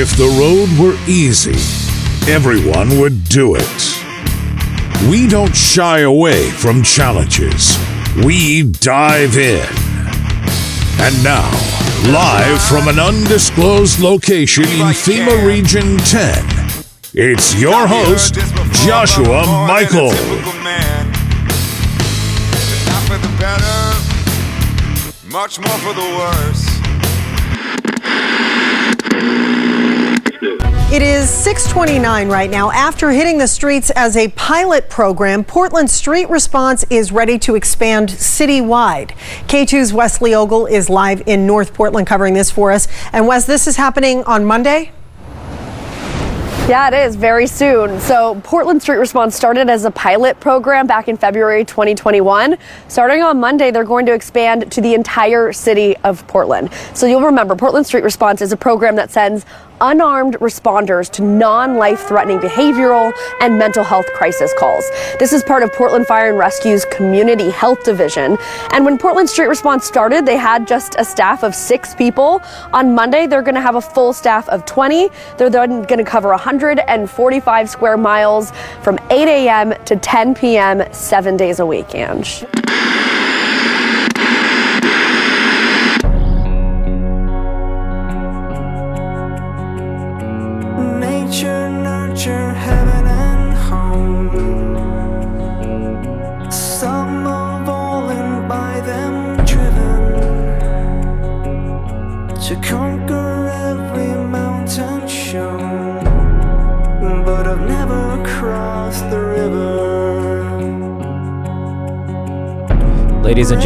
If the road were easy, everyone would do it. We don't shy away from challenges, we dive in. And now, live from an undisclosed location in FEMA Region 10, it's your host, Joshua Michael. Much more for the worse. It is 629 right now. After hitting the streets as a pilot program, Portland Street Response is ready to expand citywide. K2's Wesley Ogle is live in North Portland covering this for us. And Wes, this is happening on Monday? Yeah, it is very soon. So, Portland Street Response started as a pilot program back in February 2021. Starting on Monday, they're going to expand to the entire city of Portland. So, you'll remember Portland Street Response is a program that sends unarmed responders to non life threatening behavioral and mental health crisis calls. This is part of Portland Fire and Rescue's Community Health Division. And when Portland Street Response started, they had just a staff of six people. On Monday, they're going to have a full staff of 20. They're then going to cover 145 square miles from 8 a.m. to 10 p.m., seven days a week, Ange.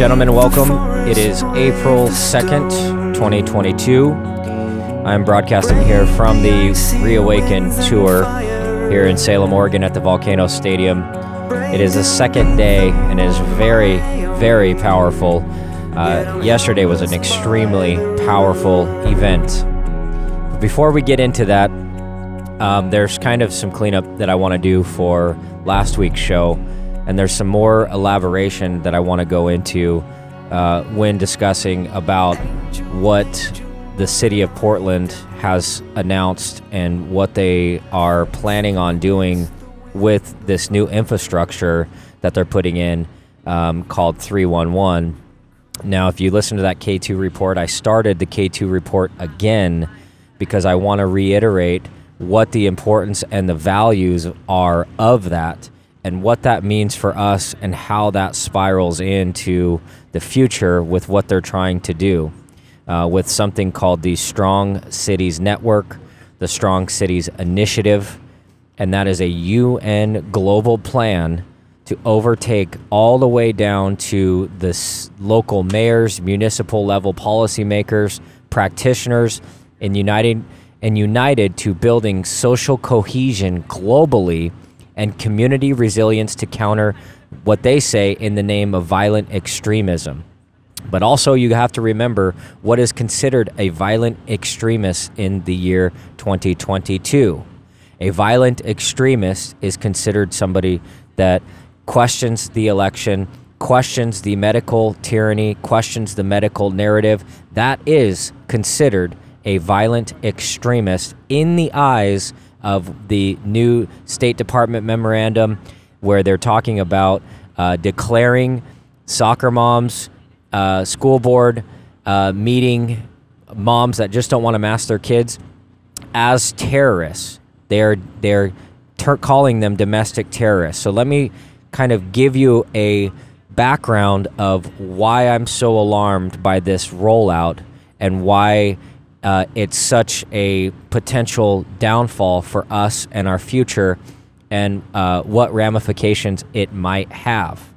Gentlemen, welcome. It is April 2nd, 2022. I'm broadcasting here from the Reawaken Tour here in Salem, Oregon at the Volcano Stadium. It is the second day and is very, very powerful. Uh, yesterday was an extremely powerful event. Before we get into that, um, there's kind of some cleanup that I want to do for last week's show, and there's some more elaboration that I want to go into uh, when discussing about what the city of Portland has announced and what they are planning on doing with this new infrastructure that they're putting in um, called 311. Now, if you listen to that K2 report, I started the K2 report again because I want to reiterate what the importance and the values are of that and what that means for us and how that spirals into the future with what they're trying to do uh, with something called the Strong Cities Network, the Strong Cities Initiative, and that is a UN global plan to overtake all the way down to the local mayors, municipal level policymakers, practitioners, and united and united to building social cohesion globally and community resilience to counter what they say in the name of violent extremism. But also, you have to remember what is considered a violent extremist in the year 2022. A violent extremist is considered somebody that questions the election, questions the medical tyranny, questions the medical narrative. That is considered a violent extremist in the eyes of the new State Department memorandum, where they're talking about uh, declaring soccer moms uh, school board uh, meeting moms that just don't want to mask their kids as terrorists. They're they're ter- calling them domestic terrorists. So let me kind of give you a background of why I'm so alarmed by this rollout and why uh, it's such a potential downfall for us and our future, and uh, what ramifications it might have.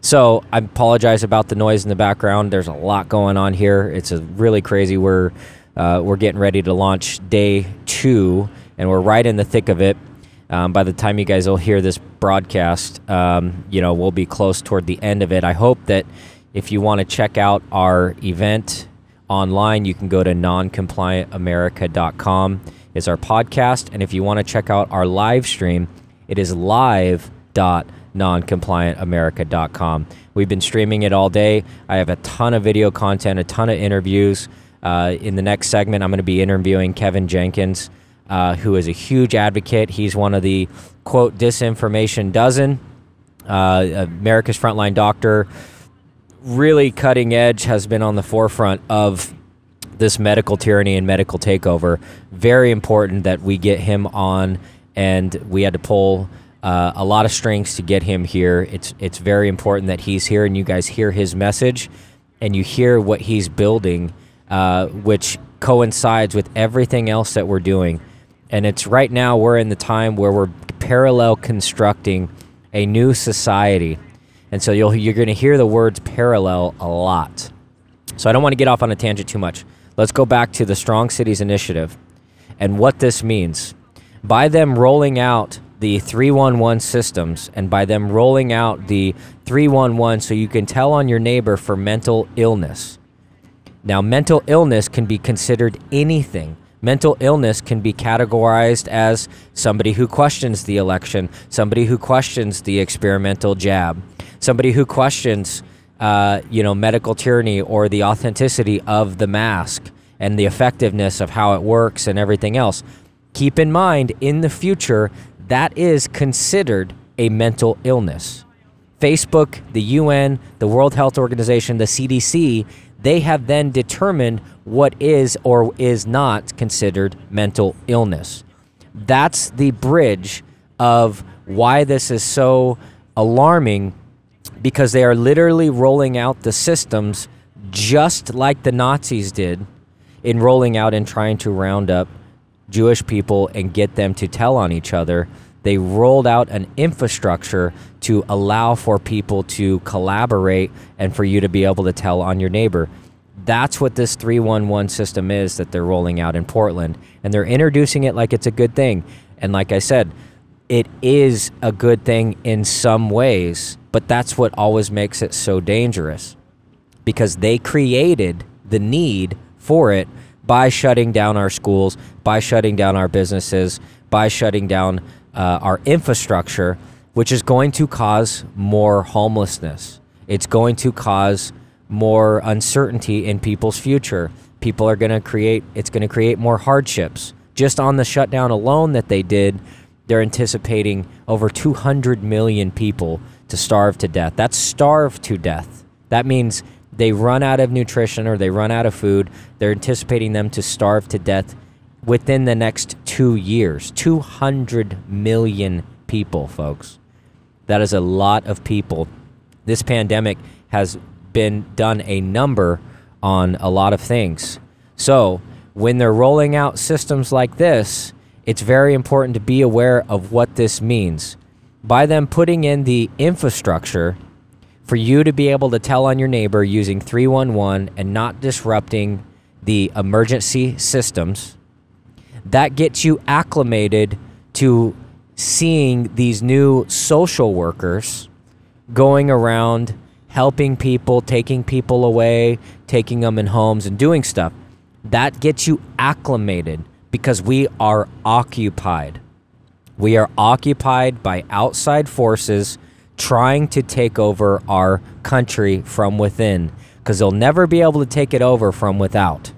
So I apologize about the noise in the background. There's a lot going on here. It's a really crazy. We're uh, we're getting ready to launch day two, and we're right in the thick of it. Um, by the time you guys will hear this broadcast, um, you know we'll be close toward the end of it. I hope that if you want to check out our event online, you can go to noncompliantamerica.com. Is our podcast, and if you want to check out our live stream, it is live dot noncompliantamerica.com. We've been streaming it all day. I have a ton of video content, a ton of interviews. Uh, in the next segment, I'm going to be interviewing Kevin Jenkins, uh, who is a huge advocate. He's one of the quote disinformation dozen, uh, America's frontline doctor, really cutting edge, has been on the forefront of this medical tyranny and medical takeover. Very important that we get him on, and we had to pull uh, a lot of strings to get him here. It's it's very important that he's here, and you guys hear his message, and you hear what he's building, uh, which coincides with everything else that we're doing. And it's right now we're in the time where we're parallel constructing a new society, and so you'll you're going to hear the words parallel a lot. So I don't want to get off on a tangent too much. Let's go back to the Strong Cities Initiative and what this means. By them rolling out the 311 systems and by them rolling out the 311 so you can tell on your neighbor for mental illness. Now, mental illness can be considered anything. Mental illness can be categorized as somebody who questions the election, somebody who questions the experimental jab, somebody who questions uh, you know, medical tyranny or the authenticity of the mask and the effectiveness of how it works and everything else. Keep in mind, in the future, that is considered a mental illness. Facebook, the UN, the World Health Organization, the CDC, they have then determined what is or is not considered mental illness. That's the bridge of why this is so alarming because they are literally rolling out the systems just like the Nazis did in rolling out and trying to round up Jewish people and get them to tell on each other. They rolled out an infrastructure to allow for people to collaborate and for you to be able to tell on your neighbor. That's what this 311 system is that they're rolling out in Portland. And they're introducing it like it's a good thing. And like I said, it is a good thing in some ways, but that's what always makes it so dangerous because they created the need for it by shutting down our schools, by shutting down our businesses, by shutting down uh, our infrastructure, which is going to cause more homelessness. It's going to cause more uncertainty in people's future. People are going to create, it's going to create more hardships. Just on the shutdown alone that they did, they're anticipating over 200 million people to starve to death. That's starve to death. That means they run out of nutrition or they run out of food. They're anticipating them to starve to death within the next two years. 200 million people, folks. That is a lot of people. This pandemic has been done a number on a lot of things. So, when they're rolling out systems like this, it's very important to be aware of what this means. By them putting in the infrastructure for you to be able to tell on your neighbor using 311 and not disrupting the emergency systems, that gets you acclimated to seeing these new social workers going around helping people, taking people away, taking them in homes, and doing stuff. That gets you acclimated because we are occupied. We are occupied by outside forces trying to take over our country from within because they'll never be able to take it over from without.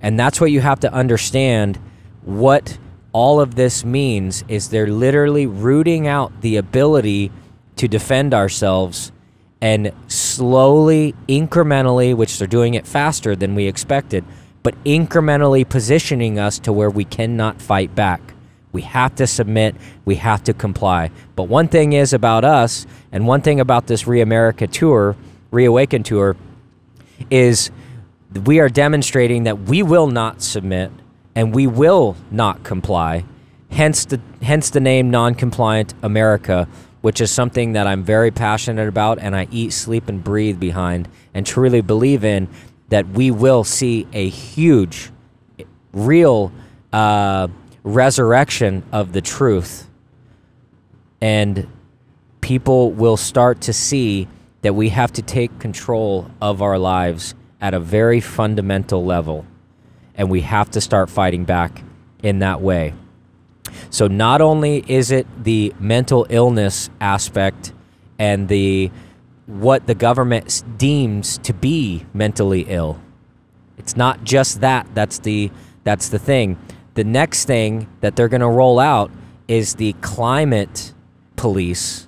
And that's what you have to understand what all of this means is they're literally rooting out the ability to defend ourselves and slowly incrementally which they're doing it faster than we expected but incrementally positioning us to where we cannot fight back. We have to submit, we have to comply. But one thing is about us, and one thing about this Re America tour, Reawaken tour, is we are demonstrating that we will not submit and we will not comply. Hence the hence the name non-compliant America, which is something that I'm very passionate about and I eat, sleep and breathe behind and truly believe in that we will see a huge, real uh, resurrection of the truth. And people will start to see that we have to take control of our lives at a very fundamental level. And we have to start fighting back in that way. So, not only is it the mental illness aspect and the what the government deems to be mentally ill. It's not just that. That's the that's the thing. The next thing that they're going to roll out is the climate police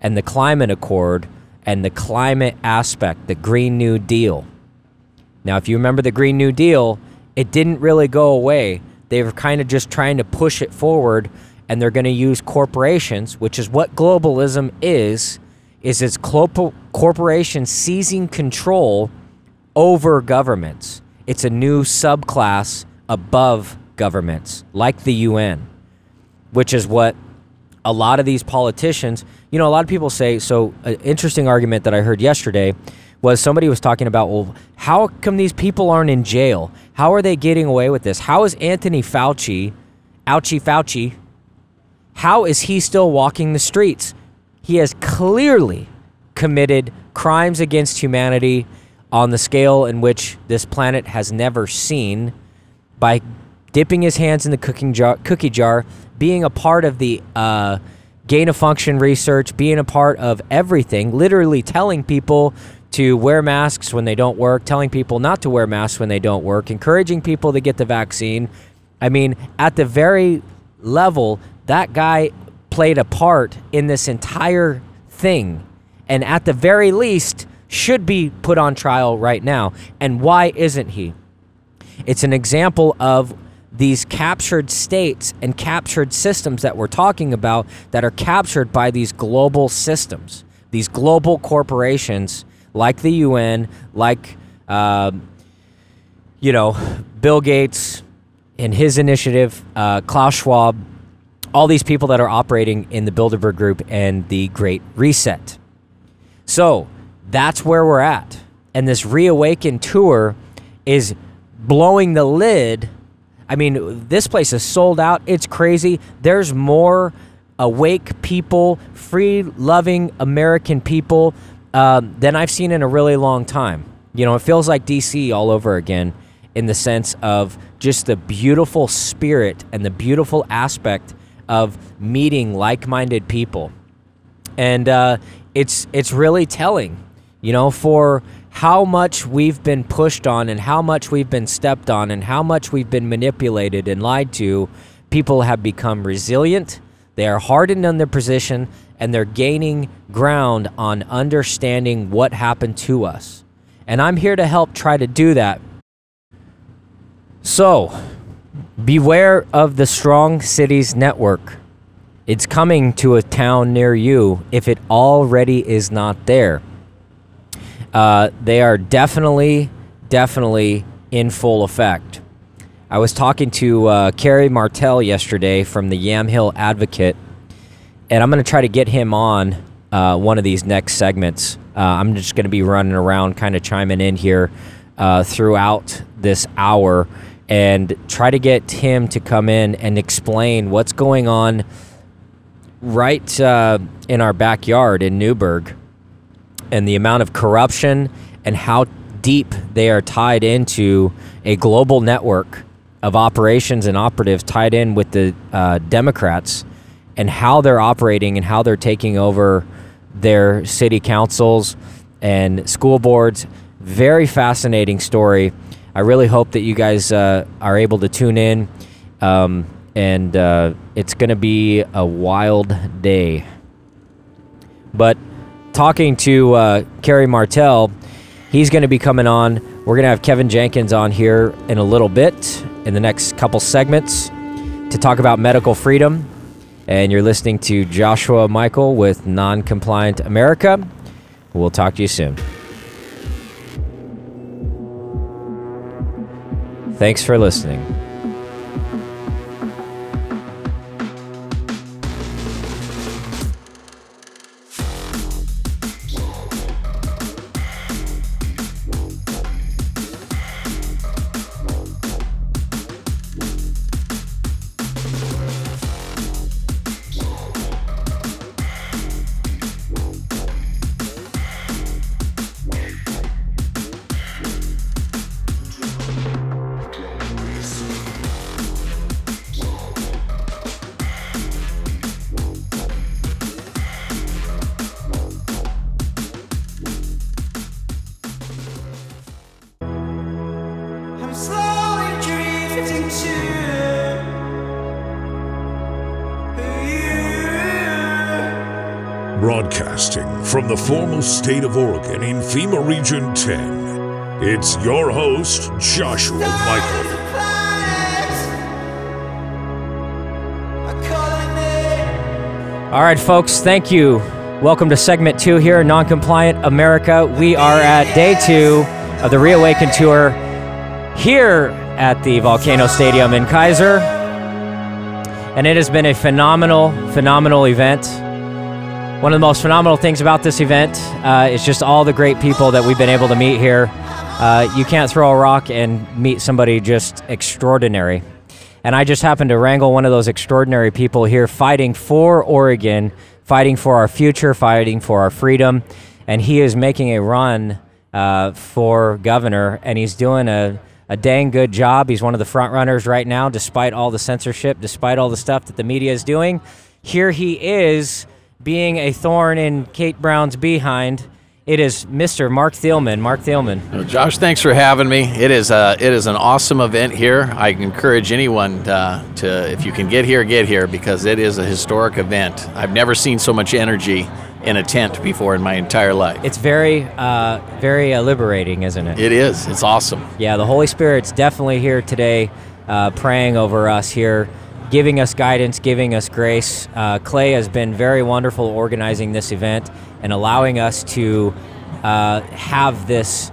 and the climate accord and the climate aspect, the Green New Deal. Now, if you remember the Green New Deal, it didn't really go away. They were kind of just trying to push it forward and they're going to use corporations, which is what globalism is, is it's corp- corporations seizing control over governments. It's a new subclass above governments, like the UN, which is what a lot of these politicians, you know, a lot of people say. So, an interesting argument that I heard yesterday was somebody was talking about, well, how come these people aren't in jail? How are they getting away with this? How is Anthony Fauci, Ouchie Fauci, how is he still walking the streets? He has clearly committed crimes against humanity on the scale in which this planet has never seen by dipping his hands in the cooking jar, cookie jar, being a part of the uh, gain of function research, being a part of everything, literally telling people to wear masks when they don't work, telling people not to wear masks when they don't work, encouraging people to get the vaccine. I mean, at the very level, that guy played a part in this entire thing. And at the very least, should be put on trial right now. And why isn't he? It's an example of these captured states and captured systems that we're talking about that are captured by these global systems, these global corporations like the UN, like, uh, you know, Bill Gates and his initiative, uh, Klaus Schwab, all these people that are operating in the Bilderberg Group and the Great Reset. So that's where we're at. And this Reawaken tour is blowing the lid. I mean, this place is sold out. It's crazy. There's more awake people, free loving American people um, than I've seen in a really long time. You know, it feels like DC all over again in the sense of just the beautiful spirit and the beautiful aspect of meeting like-minded people, and uh, it's it's really telling, you know, for how much we've been pushed on and how much we've been stepped on and how much we've been manipulated and lied to. People have become resilient. They are hardened in their position and they're gaining ground on understanding what happened to us. And I'm here to help try to do that. So, beware of the Strong Cities Network. It's coming to a town near you if it already is not there. Uh, they are definitely, definitely in full effect. I was talking to uh, Kerry Martell yesterday from the Yamhill Advocate, and I'm going to try to get him on uh, one of these next segments. Uh, I'm just going to be running around, kind of chiming in here uh, throughout this hour and try to get him to come in and explain what's going on right uh, in our backyard in Newberg and the amount of corruption and how deep they are tied into a global network of operations and operatives tied in with the uh, Democrats and how they're operating and how they're taking over their city councils and school boards. Very fascinating story. I really hope that you guys uh, are able to tune in. Um, and uh, it's going to be a wild day. But talking to uh, Kerry Martell, he's going to be coming on. We're going to have Kevin Jenkins on here in a little bit in the next couple segments to talk about medical freedom. And you're listening to Joshua Michael with Non Compliant America. We'll talk to you soon. Thanks for listening. State of Oregon in FEMA Region 10, it's your host, Joshua Michael. All right, folks, thank you. Welcome to segment two here, Noncompliant America. We are at day two of the Reawaken Tour here at the Volcano Stadium in Keizer. And it has been a phenomenal, phenomenal event. One of the most phenomenal things about this event uh, is just all the great people that we've been able to meet here. Uh, you can't throw a rock and meet somebody just extraordinary. And I just happened to wrangle one of those extraordinary people here fighting for Oregon, fighting for our future, fighting for our freedom. And he is making a run uh, for governor, and he's doing a, a dang good job. He's one of the front runners right now, despite all the censorship, despite all the stuff that the media is doing. Here he is being a thorn in Kate Brown's behind. It is Mr. Marc Thielman. Marc Thielman. Josh, thanks for having me. It is a, it is an awesome event here. I encourage anyone uh, to, if you can get here, get here because it is a historic event. I've never seen so much energy in a tent before in my entire life. It's very, uh, very uh, liberating, isn't it? It is. It's awesome. Yeah, the Holy Spirit's definitely here today, uh, praying over us here, giving us guidance, giving us grace. Uh, Clay has been very wonderful organizing this event and allowing us to uh, have this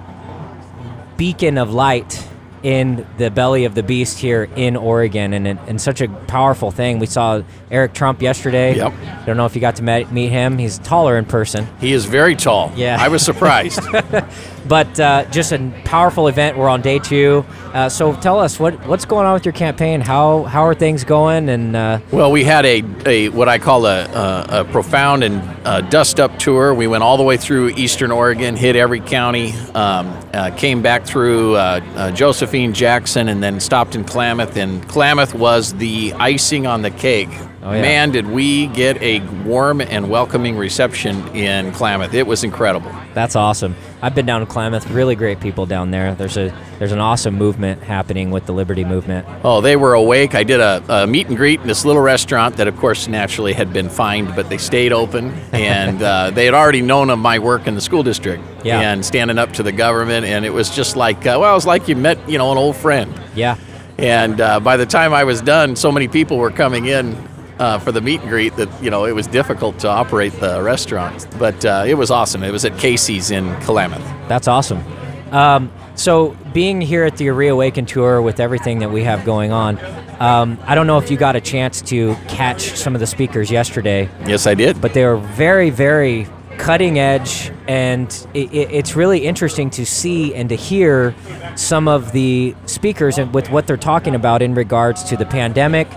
beacon of light in the belly of the beast here in Oregon, and, and such a powerful thing. We saw Eric Trump yesterday. Yep. Don't know if you got to met, meet him. He's taller in person. He is very tall. Yeah. I was surprised. But uh, just a powerful event. We're on day two. Uh, so tell us what what's going on with your campaign. How how are things going? And uh, Well, we had a, a what I call a, a, a profound and uh, dust up tour. We went all the way through Eastern Oregon, hit every county, um, uh, came back through uh, uh, Josephine, Jackson, and then stopped in Klamath. And Klamath was the icing on the cake. Oh, yeah. Man, did we get a warm and welcoming reception in Klamath! It was incredible. that's awesome. I've been down to Klamath. Really great people down there. There's a there's an awesome movement happening with the Liberty Movement. Oh, they were awake. I did a, a meet and greet in this little restaurant that, of course, naturally had been fined, but they stayed open. And uh, they had already known of my work in the school district Yeah. and standing up to the government. And it was just like, uh, well, it was like you met, you know, an old friend. Yeah, And uh, by the time I was done, so many people were coming in uh, for the meet and greet that, you know, it was difficult to operate the restaurant. But uh, it was awesome. It was at Casey's in Klamath. that's awesome. Um, so being here at the Reawaken tour with everything that we have going on, um, I don't know if you got a chance to catch some of the speakers yesterday. Yes, I did. but they are very, very cutting edge, and it, it, it's really interesting to see and to hear some of the speakers and with what they're talking about in regards to the pandemic.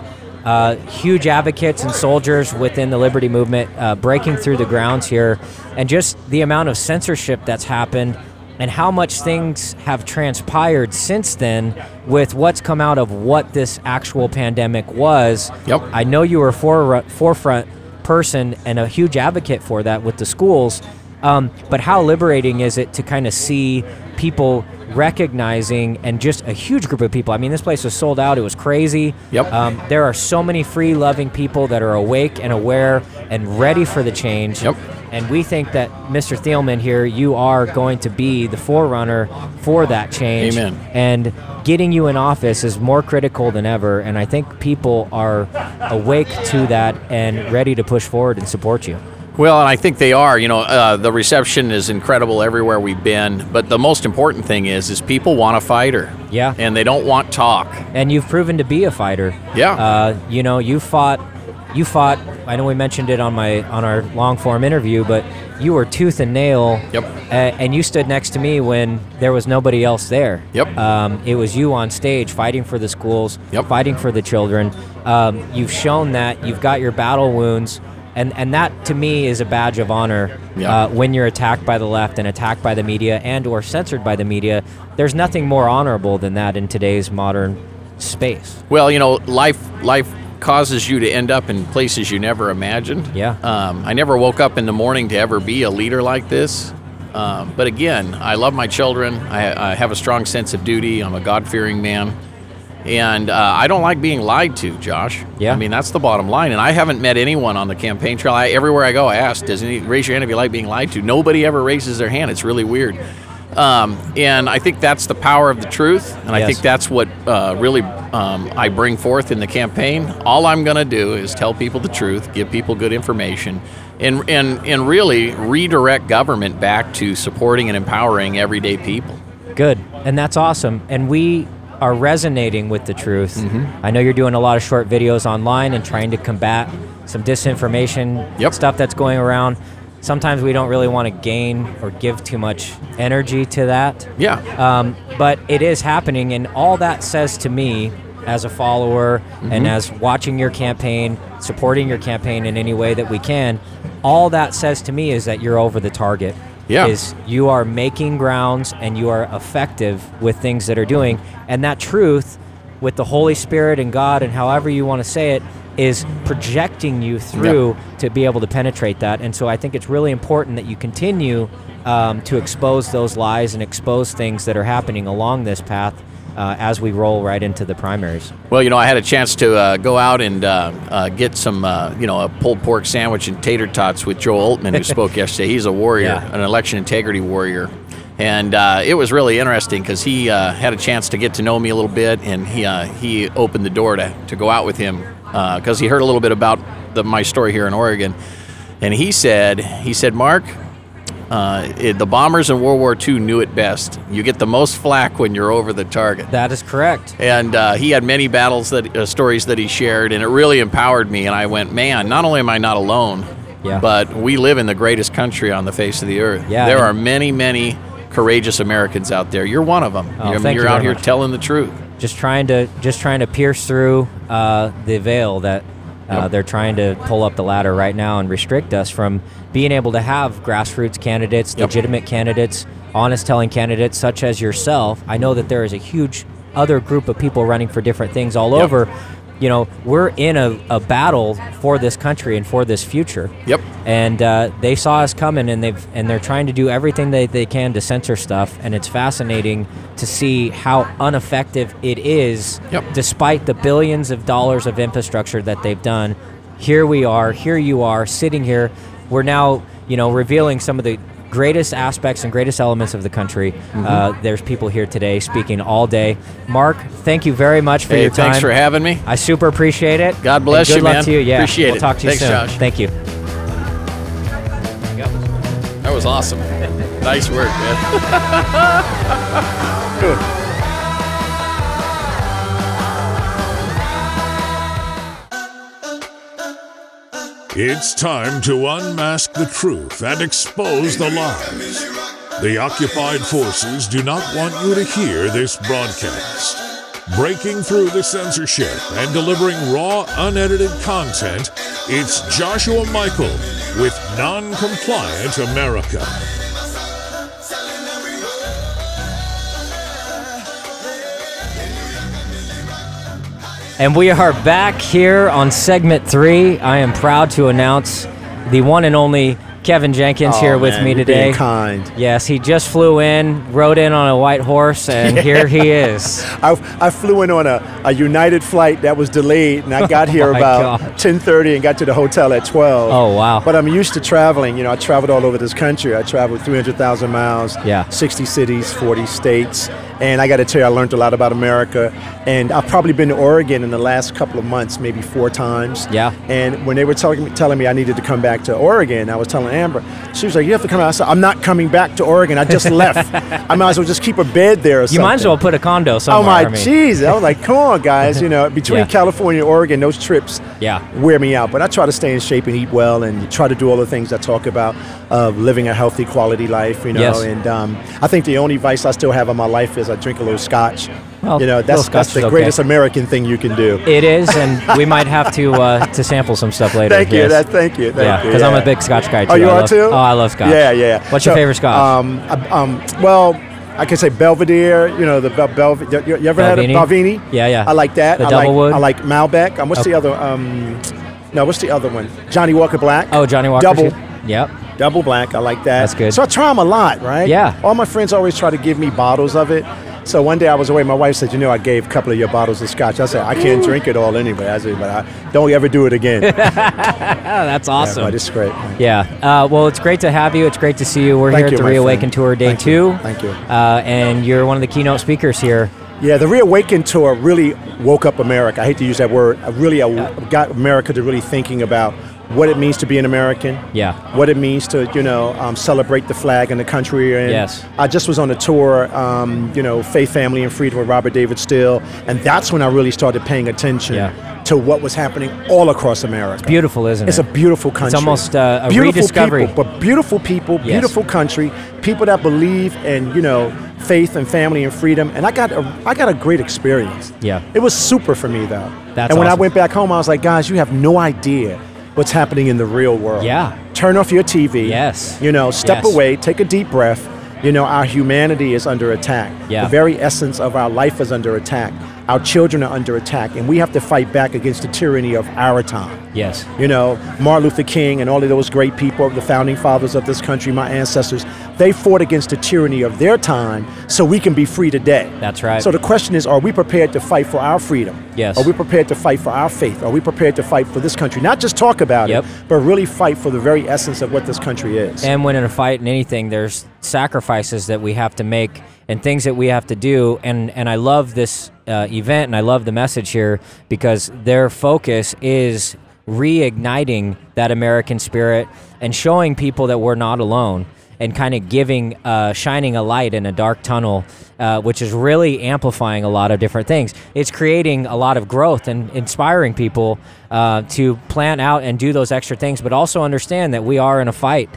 Uh, huge advocates and soldiers within the liberty movement uh, breaking through the grounds here, and just the amount of censorship that's happened and how much things have transpired since then with what's come out of what this actual pandemic was. Yep. I know you were a fore- forefront person and a huge advocate for that with the schools. Um, but how liberating is it to kind of see people recognizing and just a huge group of people? I mean, this place was sold out. It was crazy. Yep. Um, there are so many free, loving people that are awake and aware and ready for the change. Yep. And we think that Mr. Thielman here, you are going to be the forerunner for that change. Amen. And getting you in office is more critical than ever. And I think people are awake to that and ready to push forward and support you. Well, and I think they are. You know, uh, the reception is incredible everywhere we've been. But the most important thing is, is people want a fighter. Yeah. And they don't want talk. And you've proven to be a fighter. Yeah. Uh, you know, you fought. You fought. I know we mentioned it on my on our long form interview, but you were tooth and nail. Yep. And you stood next to me when there was nobody else there. Yep. Um, it was you on stage fighting for the schools, Yep. fighting for the children. Um, you've shown that you've got your battle wounds, and and that to me is a badge of honor. Yeah. Uh, when you're attacked by the left and attacked by the media and or censored by the media, there's nothing more honorable than that in today's modern space. Well, you know, life life causes you to end up in places you never imagined. Yeah. Um, I never woke up in the morning to ever be a leader like this. Um, but again, I love my children. I, I have a strong sense of duty. I'm a God fearing man. And uh, I don't like being lied to, Josh. Yeah. I mean, that's the bottom line. And I haven't met anyone on the campaign trail. I, everywhere I go, I ask, does any raise your hand if you like being lied to? Nobody ever raises their hand. It's really weird. Um, and I think that's the power of the truth. And I think that's what uh, really um, I bring forth in the campaign. All I'm going to do is tell people the truth, give people good information, and, and, and really redirect government back to supporting and empowering everyday people. Good. And that's awesome. And we are resonating with the truth. Mm-hmm. I know you're doing a lot of short videos online and trying to combat some disinformation Yep. stuff that's going around. Sometimes we don't really want to gain or give too much energy to that. Yeah. Um, but it is happening, and all that says to me, as a follower Mm-hmm. and as watching your campaign, supporting your campaign in any way that we can, all that says to me is that you're over the target. Yeah. Is you are making grounds and you are effective with things that are doing, and that truth, with the Holy Spirit and God and however you want to say it, is projecting you through to be able to penetrate that. And so I think it's really important that you continue um, to expose those lies and expose things that are happening along this path uh, as we roll right into the primaries. Well, you know, I had a chance to uh, go out and uh, uh, get some, uh, you know, a pulled pork sandwich and tater tots with Joe Oltmann, who spoke yesterday. He's a warrior, Yeah. an election integrity warrior. And uh, it was really interesting because he uh, had a chance to get to know me a little bit, and he uh, he opened the door to, to go out with him because he heard a little bit about the, my story here in Oregon, and he said he said Marc, uh, it, the bombers in World War II knew it best. You get the most flack when you're over the target That is correct. and uh, he had many battles that uh, stories that he shared, and it really empowered me. And I went, man, not only am I not alone, Yeah. but we live in the greatest country on the face of the earth. Yeah, there are many, many courageous Americans out there. You're one of them. Oh, you're thank you're you out here much. telling the truth. just trying to just trying to pierce through uh, the veil that uh, they're trying to pull up the ladder right now and restrict us from being able to have grassroots candidates, Yep. legitimate candidates, honest telling candidates such as yourself. I know that there is a huge other group of people running for different things all Yep. over. You know, we're in a, a battle for this country and for this future. Yep. And uh, they saw us coming, and they've and they're trying to do everything they, they can to censor stuff. And it's fascinating to see how ineffective it is, Yep. despite the billions of dollars of infrastructure that they've done. Here we are. Here you are, sitting here. We're now, you know, revealing some of the greatest aspects and greatest elements of the country. Mm-hmm. Uh, there's people here today speaking all day. Marc, thank you very much for Hey, your time. thanks for having me. I super appreciate it. God bless good you, luck man. to you. Yeah, Appreciate we'll it. talk to you Thanks, soon. Josh. Thank you. That was awesome. nice work, man. It's time to unmask the truth and expose the lies. The occupied forces do not want you to hear this broadcast. Breaking through the censorship and delivering raw, unedited content, it's Joshua Michael with Non Compliant America. And we are back here on segment three. I am proud to announce the one and only Kevin Jenkins here oh, with me today. Oh, kind. Yes, he just flew in, rode in on a white horse, and here he is. I, I flew in on a, a United flight that was delayed, and I got oh here Oh about 10:30 and got to the hotel at 12. Oh, wow. But I'm used to traveling. You know, I traveled all over this country. I traveled 300,000 miles. Yeah. 60 cities, 40 states, and I got to tell you, I learned a lot about America. And I've probably been to Oregon in the last couple of months, maybe four times. Yeah. And when they were telling me, telling me I needed to come back to Oregon, I was telling Amber, she was like, "You have to come out." I said, "I'm not coming back to Oregon. I just left. I might as well just keep a bed there or You something." might as well put a condo somewhere. Oh my I mean! I was like, "Come on, guys! You know, between Yeah. California and Oregon, those trips Yeah. wear me out. But I try to stay in shape and eat well, and try to do all the things I talk about of living a healthy, quality life. You know, Yes. and um, I think the only vice I still have in my life is Drink a little scotch. Well, you know, that's that's the okay. greatest American thing you can do. It is, and we might have to uh, to sample some stuff later. Thank you. yes. That, thank you. Thank yeah, you. because I'm a big Scotch guy too. Oh, you I are love- too? Oh, I love Scotch. Yeah, yeah. What's your favorite Scotch? Um, um, well, I can say Belvedere. You know the Bel- Belvedere. You, you ever had a? Balvenie? Yeah, yeah. I like that. The I double like? I like Malbec. Um, what's Okay. the other? Um, no, what's the other one? Johnnie Walker Black. oh, Johnnie Walker. Double. too? Yep. Double black, I like that. That's good. So I try them a lot, right? Yeah. All my friends always try to give me bottles of it, So one day I was away. My wife said, "You know, I gave a couple of your bottles of scotch." I said, "I can't drink it all anyway." I said, "But I don't ever do it again." That's awesome. but it's great. Yeah. Uh, well, it's great to have you. It's great to see you. We're Thank here at the Reawaken friend. Tour Day Thank two. you. Thank you. Uh, and you're one of the keynote speakers here. Yeah, the Reawaken tour really woke up America. I hate to use that word. I really got America to really thinking about what it means to be an American. Yeah. What it means to you know um, celebrate the flag and the country. we're. Yes. I just was on a tour, um, you know, Faith, Family, and Freedom with Robert David Steele, and that's when I really started paying attention Yeah. to what was happening all across America. It's Beautiful, isn't It's it? It's a beautiful country. It's almost, uh, a beautiful rediscovery. people, but beautiful people, Yes. beautiful country, people that believe in you know faith and family and freedom. And I got a, I got a great experience. Yeah. it was super for me though. That's and when I went back home, I was like, guys, you have no idea what's happening in the real world. Yeah. turn off your TV. Yes. you know, step Yes. away, take a deep breath. You know, our humanity is under attack. Yeah. The very essence of our life is under attack. Our children are under attack, and we have to fight back against the tyranny of our time. Yes. You know, Martin Luther King and all of those great people, the founding fathers of this country, my ancestors, they fought against the tyranny of their time so we can be free today. That's right. So the question is, are we prepared to fight for our freedom? Yes. Are we prepared to fight for our faith? Are we prepared to fight for this country? Not just talk about Yep. it, but really fight for the very essence of what this country is. And when in a fight in anything, there's sacrifices that we have to make and things that we have to do. And and I love this uh, event and I love the message here because their focus is reigniting that American spirit and showing people that we're not alone and kind of giving, uh, shining a light in a dark tunnel, uh, which is really amplifying a lot of different things. It's creating a lot of growth and inspiring people uh, to plan out and do those extra things, but also understand that we are in a fight.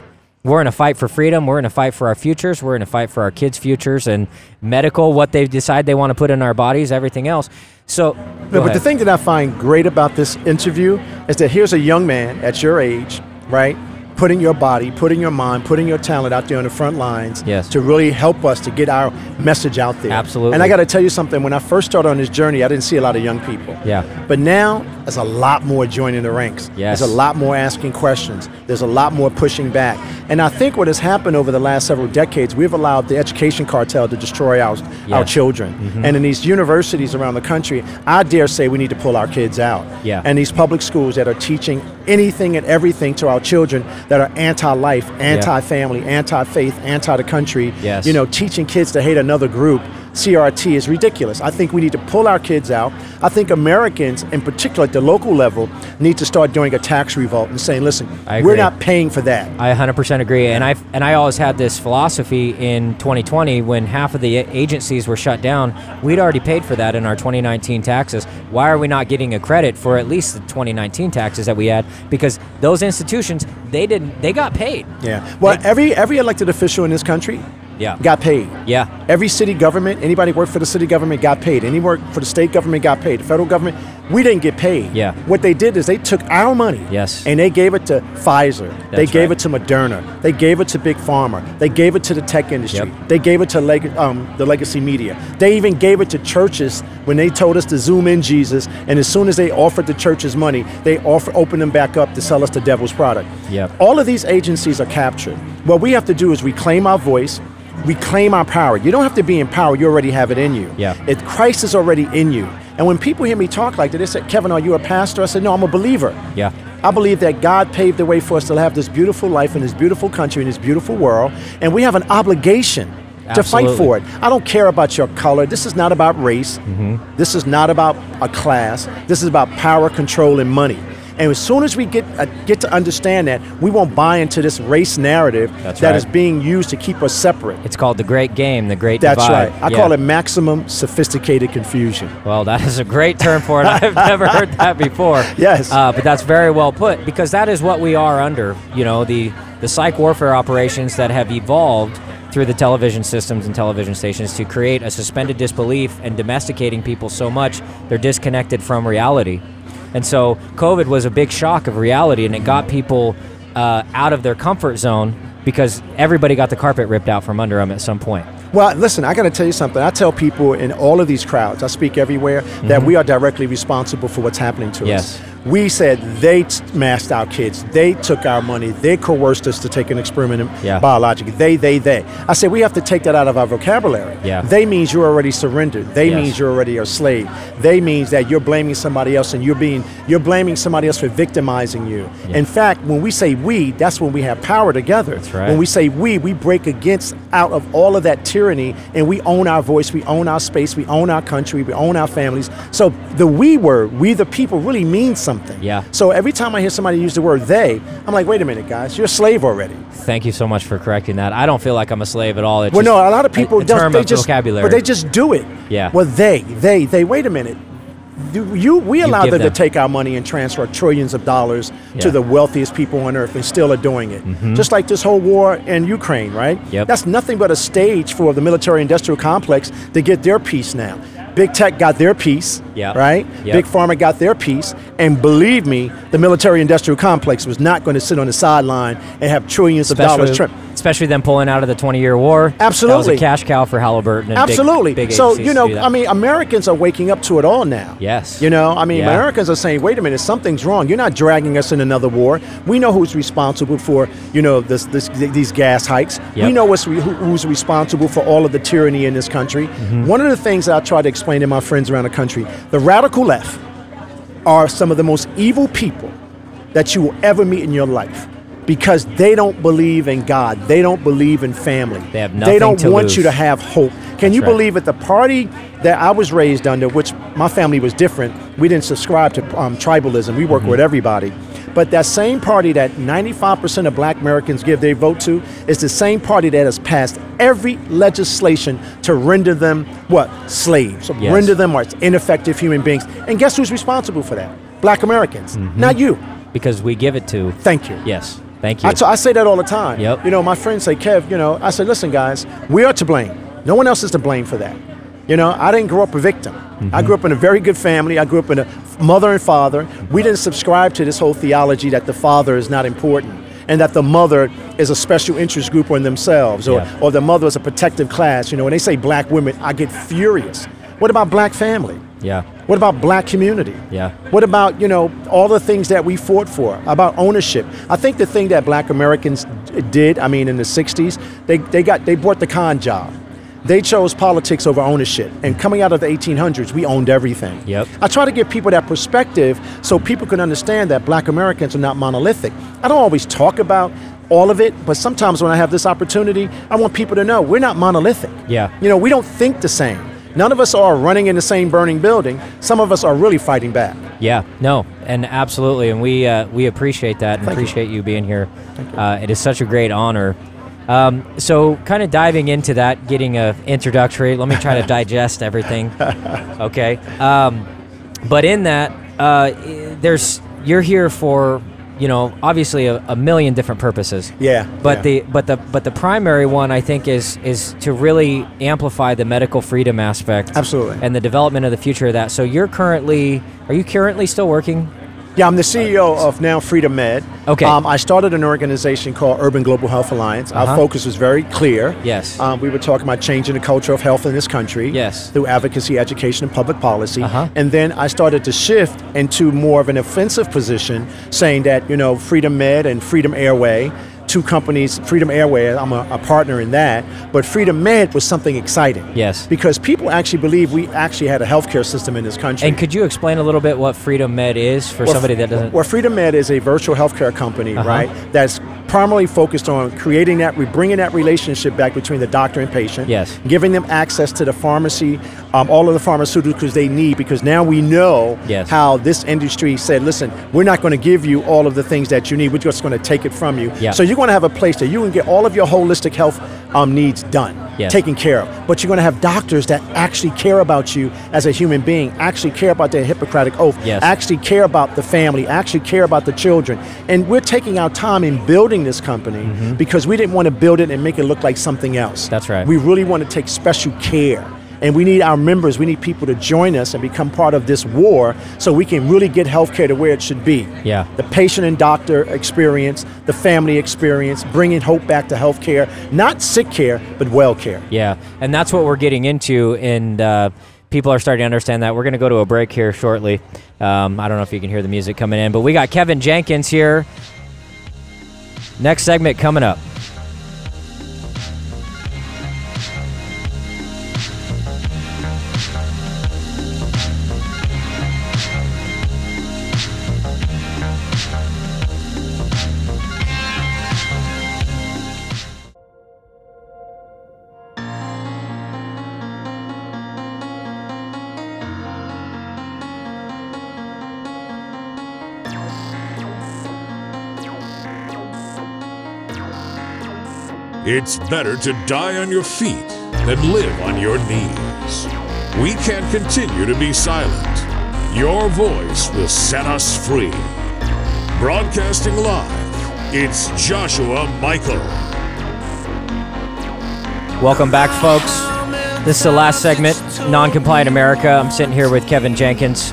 We're in a fight for freedom. We're in a fight for our futures. We're in a fight for our kids' futures and medical, what they decide they want to put in our bodies, everything else. So, No, but the thing that I find great about this interview is that here's a young man at your age, right? Putting your body, putting your mind, putting your talent out there on the front lines Yes. to really help us to get our message out there. Absolutely. And I got to tell you something, when I first started on this journey, I didn't see a lot of young people. Yeah. But now, there's a lot more joining the ranks. Yes. There's a lot more asking questions. There's a lot more pushing back. And I think what has happened over the last several decades, we've allowed the education cartel to destroy our, our Yes. Mm-hmm. children. And in these universities around the country, I dare say we need to pull our kids out. Yeah. And these public schools that are teaching anything and everything to our children that are anti-life, anti-family, anti-faith, anti the country. Yes. You know, teaching kids to hate another group. CRT is ridiculous. I think we need to pull our kids out. I think Americans, in particular at the local level, need to start doing a tax revolt and saying, listen, we're not paying for that. I 100% agree, and I and I always had this philosophy in 2020 when half of the agencies were shut down. We'd already paid for that in our 2019 taxes. Why are we not getting a credit for at least the 2019 taxes that we had? Because those institutions they didn't they got paid. Yeah. Well, every every elected official in this country Yeah. got paid. Yeah. Every city government, anybody worked for the city government got paid. Any work for the state government got paid. The federal government, we didn't get paid. Yeah. What they did is they took our money. Yes. And they gave it to Pfizer. That's they gave right. it to Moderna. They gave it to Big Pharma. They gave it to the tech industry. Yep. They gave it to leg- um, the legacy media. They even gave it to churches when they told us to zoom in Jesus. And as soon as they offered the churches money, they offer opened them back up to sell us the devil's product. Yep. All of these agencies are captured. What we have to do is reclaim our voice, reclaim our power. You don't have to be in power, you already have it in you. Yeah. It, Christ is already in you. And when people hear me talk like that, they say, Kevin, are you a pastor? I said, No, I'm a believer. Yeah. I believe that God paved the way for us to have this beautiful life in this beautiful country, in this beautiful world, and we have an obligation to fight for it. I don't care about your color. This is not about race. Mm-hmm. This is not about a class. This is about power, control, and money. And as soon as we get uh, get to understand that, we won't buy into this race narrative That's that right. is being used to keep us separate. It's called the Great Game, the Great That's Divide. right. I Yeah. call it maximum sophisticated confusion. Well, that is a great term for it. I've never heard that before. Yes. Uh, but that's very well put because that is what we are under. You know, the the psych warfare operations that have evolved through the television systems and television stations to create a suspended disbelief and domesticating people so much they're disconnected from reality. And so, COVID was a big shock of reality, and it got people uh, out of their comfort zone because everybody got the carpet ripped out from under them at some point. Well, listen, I got to tell you something. I tell people in all of these crowds, I speak everywhere, that we are directly responsible for what's happening to Mm-hmm. Yes. us. We said they masked our kids. They took our money. They coerced us to take an experiment in Yeah. biologically. They, they, they. I said we have to take that out of our vocabulary. Yeah. They means you're already surrendered. They Yes. means you're already a slave. They means that you're blaming somebody else and you're being you're blaming somebody else for victimizing you. Yeah. In fact, when we say we, that's when we have power together. That's right. When we say we, we break against out of all of that tyranny and we own our voice, we own our space, we own our country, we own our families. So the we word, we the people really means something. Yeah. So every time I hear somebody use the word they, I'm like, wait a minute, guys, you're a slave already. Thank you so much for correcting that. I don't feel like I'm a slave at all. It's Well, just no, a lot of people a, a don't. They just, vocabulary. but they just do it. Yeah. Well, they, they, they. Wait a minute. You, you we allow them, them. to take our money and transfer trillions of dollars Yeah. Mm-hmm. to the wealthiest people on earth, and still are doing it. Just like this whole war in Ukraine, right? Yep. That's nothing but a stage for the military-industrial complex to get their piece now. Big tech got their piece, Yep. right? Yep. Big pharma got their piece, and believe me, the military-industrial complex was not going to sit on the sideline and have trillions of dollars. Especially them pulling out of the 20 year war. Absolutely. That was a cash cow for Halliburton. And big- Absolutely. Big, so you know. I mean, Americans are waking up to it all now. Yes. You know, I mean, Yeah. Americans are saying, "Wait a minute, something's wrong. You're not dragging us in another war. We know who's responsible for you know this, this these gas hikes. Yep. We know what's re- who, who's responsible for all of the tyranny in this country." Mm-hmm. One of the things that I try to explain to my friends around the country: the radical left are some of the most evil people that you will ever meet in your life. Because they don't believe in God, they don't believe in family. They have nothing They don't to want lose. you to have hope. Can you right. believe it? The party that I was raised under, which my family was different, we didn't subscribe to um, tribalism. We work Mm-hmm. with everybody. But that same party that 95% of black Americans give their vote to is the same party that has passed every legislation to render them what? Slaves. Yes. Render them as ineffective human beings. And guess who's responsible for that? Black Americans. Mm-hmm. Not you. because we give it to. Thank you. Yes. Thank you. I, t- I say that all the time. Yep. You know, my friends say, Kev, you know, I say, listen, guys, we are to blame. No one else is to blame for that. You know, I didn't grow up a victim. I mm-hmm. grew up in a very good family. I grew up in a mother and father. We didn't subscribe to this whole theology that the father is not important and that the mother is a special interest group on themselves or, Yeah. or the mother is a protective class. You know, when they say black women, I get furious. What about black family? Yeah. What about black community? Yeah. What about, you know, all the things that we fought for, about ownership? I think the thing that black Americans did, I mean, in the 60s, they, they got, they bought the con job. They chose politics over ownership. And coming out of the 1800s, we owned everything. Yep. I try to give people that perspective so people can understand that black Americans are not monolithic. I don't always talk about all of it, but sometimes when I have this opportunity, I want people to know we're not monolithic. Yeah. You know, we don't think the same. None of us are running in the same burning building. Some of us are really fighting back. Yeah, no, and absolutely, and we uh, we appreciate that and Thank appreciate you. being here. Uh, it is such a great honor. Um, so, kind of diving into that, getting a introductory. Let me try to digest everything. Okay, um, but in that, uh, there's you're here for you know obviously a, a million different purposes. Yeah, But yeah. the but the but the primary one I think is is to really amplify the medical freedom aspect. Absolutely. And the development of the future of that. So you're currently are you currently still working? Yeah, I'm the CEO of now Freedom Med. Okay. Um, I started an organization called Urban Global Health Alliance. Uh-huh. Our focus was very clear. Yes. Um, we were talking about changing the culture of health in this country. Yes. Through advocacy, education, and public policy. Uh-huh. And then I started to shift into more of an offensive position, saying that you know Freedom Med and Freedom Airway. Two companies, Freedom Airway, I'm a, a partner in that, but Freedom Med was something exciting. Yes. Because people actually believe we actually had a healthcare system in this country. And could you explain a little bit what Freedom Med is for Well, somebody that doesn't? Well, Freedom Med is a virtual healthcare company, Uh-huh. right? That's primarily focused on creating that, bringing that relationship back between the doctor and patient. Yes. Giving them access to the pharmacy, um, all of the pharmaceuticals they need, because now we know Yes. how this industry said, listen, we're not going to give you all of the things that you need. We're just going to take it from you. Yeah. So you're going to have a place that you can get all of your holistic health um, needs done, Yes. taken care of. But you're going to have doctors that actually care about you as a human being, actually care about their Hippocratic oath, Yes. actually care about the family, actually care about the children. And we're taking our time in building this company because we didn't want to build it and make it look like something else. Mm-hmm. That's right. We really want to take special care And we need our members, we need people to join us and become part of this war so we can really get healthcare to where it should be. Yeah. The patient and doctor experience, the family experience, bringing hope back to healthcare, not sick care, but well care. Yeah, and that's what we're getting into, and uh, people are starting to understand that. We're going to go to a break here shortly. Um, I don't know if you can hear the music coming in, but we got Kevin Jenkins here. Next segment coming up. It's better to die on your feet than live on your knees. We can't continue to be silent. Your voice will set us free. Broadcasting live, it's Joshua Michael. Welcome back, folks. This is the last segment, Non Compliant America. I'm sitting here with Kevin Jenkins.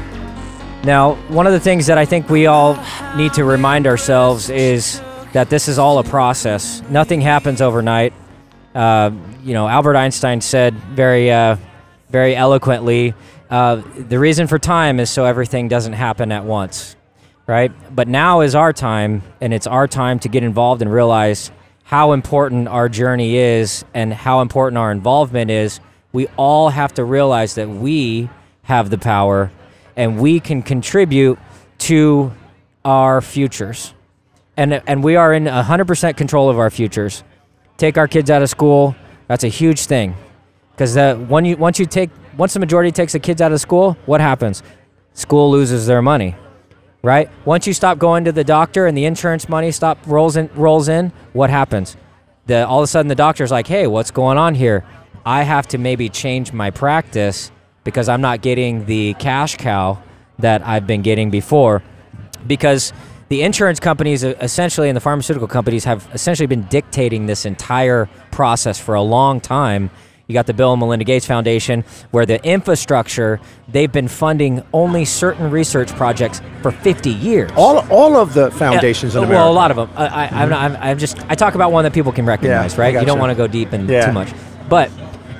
Now, one of the things that I think we all need to remind ourselves is that this is all a process. Nothing happens overnight. Uh, you know, Albert Einstein said very, uh, very eloquently, uh, the reason for time is so everything doesn't happen at once, right? But now is our time, and it's our time to get involved and realize how important our journey is and how important our involvement is. We all have to realize that we have the power and we can contribute to our futures and and we are in 100% control of our futures. Take our kids out of school. That's a huge thing, because when you once you take once the majority takes the kids out of school, what happens? School loses their money, right? Once you stop going to the doctor and the insurance money stop rolls in rolls in, what happens? The all of a sudden the doctor's like, hey, what's going on here? I have to maybe change my practice because I'm not getting the cash cow that I've been getting before, because the insurance companies uh, essentially and the pharmaceutical companies have essentially been dictating this entire process for a long time. You got the Bill and Melinda Gates Foundation, where the infrastructure they've been funding only certain research projects for 50 years. All, all of the foundations in America. Well, a lot of them. I, I, I'm, not, I'm, I'm just I talk about one that people can recognize, Yeah, right? You don't want to go deep in Yeah. too much, but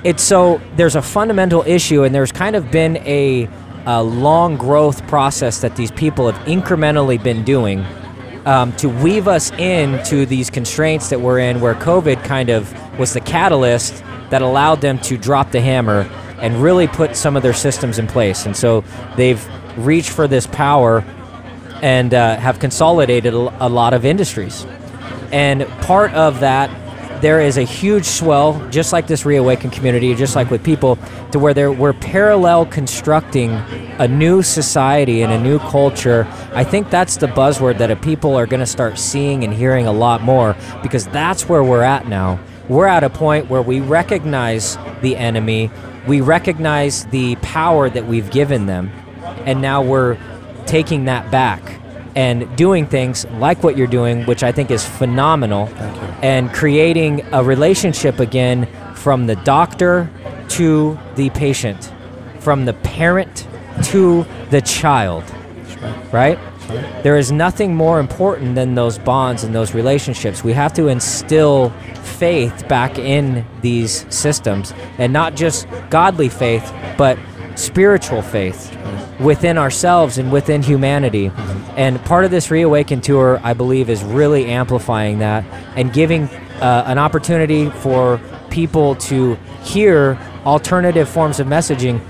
it's so there's a fundamental issue, and there's kind of been a, a long growth process that these people have incrementally been doing um, to weave us into these constraints that we're in, where COVID kind of was the catalyst that allowed them to drop the hammer and really put some of their systems in place. And so they've reached for this power and uh, have consolidated a, a lot of industries. And part of that, there is a huge swell, just like this reawakened community, just like with people, to where there, we're parallel constructing a new society and a new culture. I think that's the buzzword that people are going to start seeing and hearing a lot more because that's where we're at now. We're at a point where we recognize the enemy, we recognize the power that we've given them, and now we're taking that back and doing things like what you're doing, which I think is phenomenal, and creating a relationship again from the doctor to the patient, from the parent to the child, right? There is nothing more important than those bonds and those relationships. We have to instill faith back in these systems, and not just godly faith, but spiritual faith within ourselves and within humanity. And part of this Reawaken tour, I believe, is really amplifying that and giving uh, an opportunity for people to hear alternative forms of messaging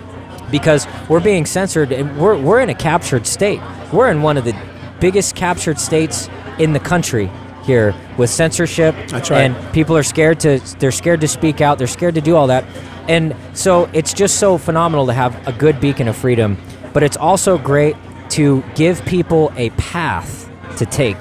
because we're being censored and we're, we're in a captured state. We're in one of the biggest captured states in the country here with censorship right. and people are scared to they're scared to speak out they're scared to do all that and so it's just so phenomenal to have a good beacon of freedom but it's also great to give people a path to take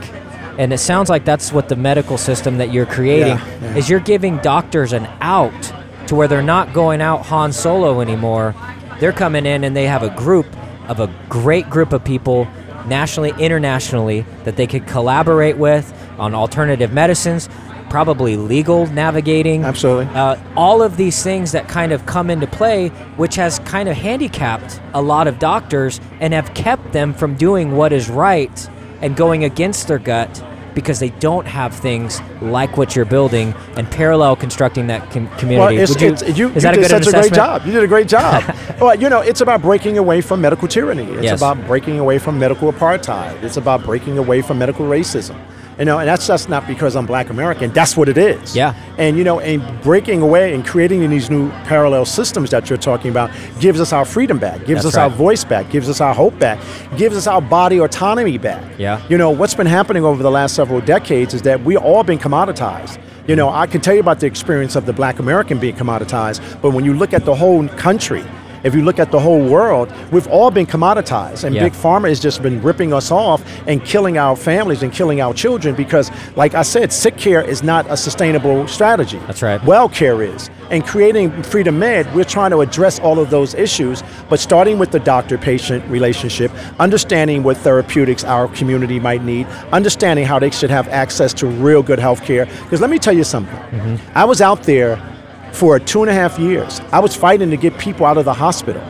and it sounds like that's what the medical system that you're creating Yeah, yeah. is you're giving doctors an out to where they're not going out Han Solo anymore. They're coming in and they have a group of a great group of people nationally, internationally that they could collaborate with on alternative medicines, probably legal navigating. Absolutely. Uh, all of these things that kind of come into play, which has kind of handicapped a lot of doctors and have kept them from doing what is right and going against their gut because they don't have things like what you're building and parallel constructing that com- community. Well, it's, you, it's, you, is you that a did good such a great job. You did a great job. well, you know, it's about breaking away from medical tyranny. It's Yes. about breaking away from medical apartheid. It's about breaking away from medical racism. You know, and that's just not because I'm Black American. That's what it is. Yeah. And you know, and breaking away and creating these new parallel systems that you're talking about gives us our freedom back, gives That's us our voice back, gives us our hope back, gives us our body autonomy back. Yeah. You know, what's been happening over the last several decades is that we all been commoditized. You know, I can tell you about the experience of the black American being commoditized, but when you look at the whole country, if you look at the whole world, we've all been commoditized, and Yeah. big pharma has just been ripping us off and killing our families and killing our children because, like I said, sick care is not a sustainable strategy. That's right. Well care is. And creating Freedom Med, we're trying to address all of those issues, but starting with the doctor patient relationship, understanding what therapeutics our community might need, understanding how they should have access to real good health care. Because let me tell you something. Mm-hmm. I was out there for two and a half years. I was fighting to get people out of the hospital.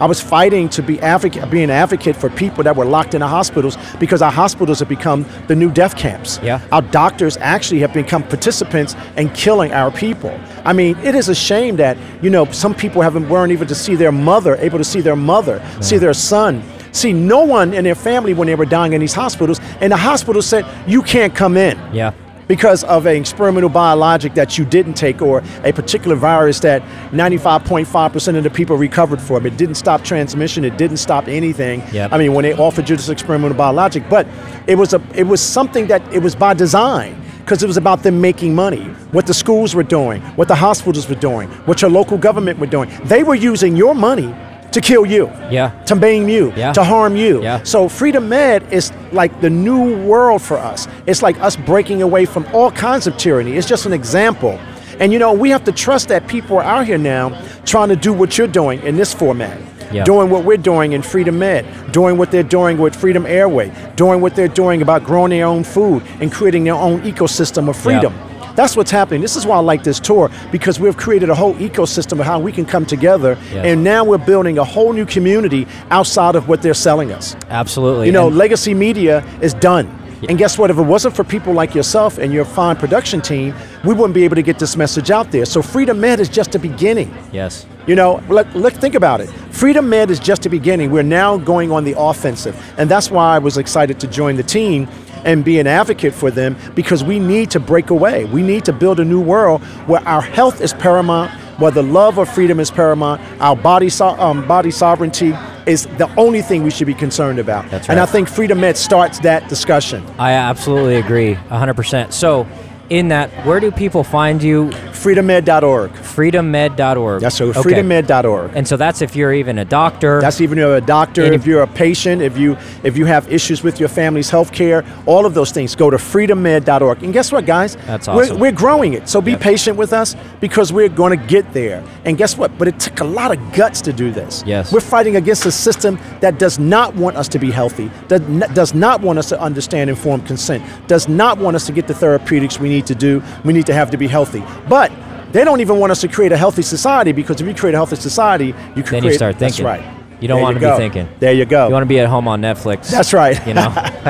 I was fighting to be advocate, be an advocate for people that were locked in the hospitals because our hospitals have become the new death camps. Yeah. Our doctors actually have become participants in killing our people. I mean, it is a shame that you know some people haven't weren't able to see their mother, able to see their mother, see their son, see no one in their family when they were dying in these hospitals, and the hospital said you can't come in Yeah. Because of an experimental biologic that you didn't take or a particular virus that 95.5% of the people recovered from. It didn't stop transmission, it didn't stop anything. Yep. I mean, when they offered you this experimental biologic, but it was a it was something that it was by design because it was about them making money. What the schools were doing, what the hospitals were doing, what your local government were doing. They were using your money to kill you. Yeah. To maim you, Yeah. to harm you. Yeah. So Freedom Med is like the new world for us. It's like us breaking away from all kinds of tyranny. It's just an example. And you know, we have to trust that people are out here now trying to do what you're doing in this format. Yeah. Doing what we're doing in Freedom Med, doing what they're doing with Freedom Airway, doing what they're doing about growing their own food and creating their own ecosystem of freedom. That's what's happening. This is why I like this tour because we've created a whole ecosystem of how we can come together, and now we're building a whole new community outside of what they're selling us. Absolutely. You know, And- legacy media is done. And guess what? If it wasn't for people like yourself and your fine production team, we wouldn't be able to get this message out there. So Freedom Med is just the beginning. yes. You know, look, look, think about it. Freedom Med is just the beginning. We're now going on the offensive. And that's why I was excited to join the team and be an advocate for them because we need to break away. We need to build a new world where our health is paramount, where the love of freedom is paramount, our body, so, um, body sovereignty is the only thing we should be concerned about. That's right. And I think Freedom Med starts that discussion. I absolutely agree, 100%. So, in that, where do people find you? FreedomMed.org. Freedommed.org. That's so Okay. FreedomMed.org. And so that's if you're even a doctor. That's even if you're a doctor, if, if- you're a patient, if you if you have issues with your family's health care, all of those things, go to freedommed.org. And guess what, guys? That's We're, awesome. we're growing it. So be Yep. patient with us because we're going to get there. And guess what? But it took a lot of guts to do this. Yes. We're fighting against a system that does not want us to be healthy, that n- does not want us to understand informed consent, does not want us to get the therapeutics we need to do, we need to have to be healthy. But they don't even want us to create a healthy society because if you create a healthy society, you can Then create you start thinking. That's right. You don't There want to go. be thinking. There you go. You want to be at home on Netflix. That's right. You know,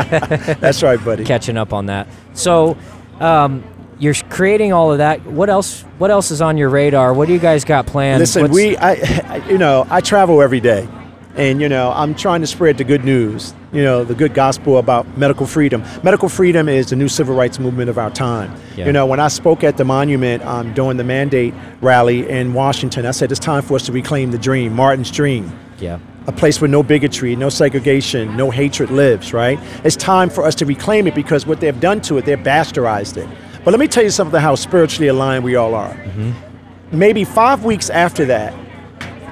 That's right, buddy. catching up on that. So, um, you're creating all of that. What else? What else is on your radar? What do you guys got planned? Listen, What's- we, I- you know, I travel every day, and you know, I'm trying to spread the good news. You know, the good gospel about medical freedom. Medical freedom is the new civil rights movement of our time. Yeah. You know, when I spoke at the monument um, during the mandate rally in Washington, I said it's time for us to reclaim the dream, Martin's dream. Yeah. a place where no bigotry, no segregation, no hatred lives, right? It's time for us to reclaim it because what they've done to it, they've bastardized it. But let me tell you something how spiritually aligned we all are. Maybe five weeks after that,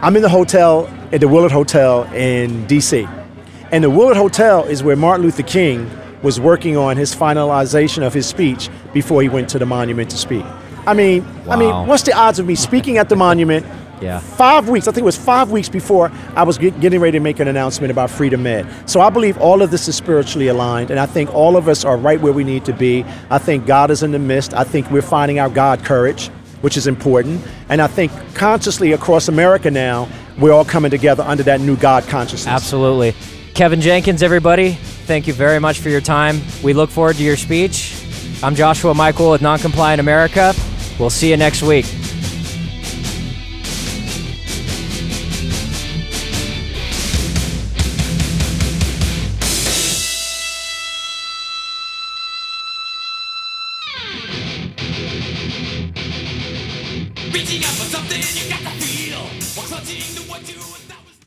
I'm in the hotel at the Willard Hotel in DC. And the Willard Hotel is where Martin Luther King was working on his finalization of his speech before he went to the monument to speak. I mean, I mean, what's the odds of me speaking at the monument Yeah. Five weeks, I think it was five weeks before I was get, getting ready to make an announcement about Freedom Med. So I believe all of this is spiritually aligned, and I think all of us are right where we need to be. I think God is in the midst. I think we're finding our God courage, which is important. And I think consciously across America now, we're all coming together under that new God consciousness. Absolutely. Kevin Jenkins, everybody, thank you very much for your time. We look forward to your speech. I'm Joshua Michael with Noncompliant America. We'll see you next week.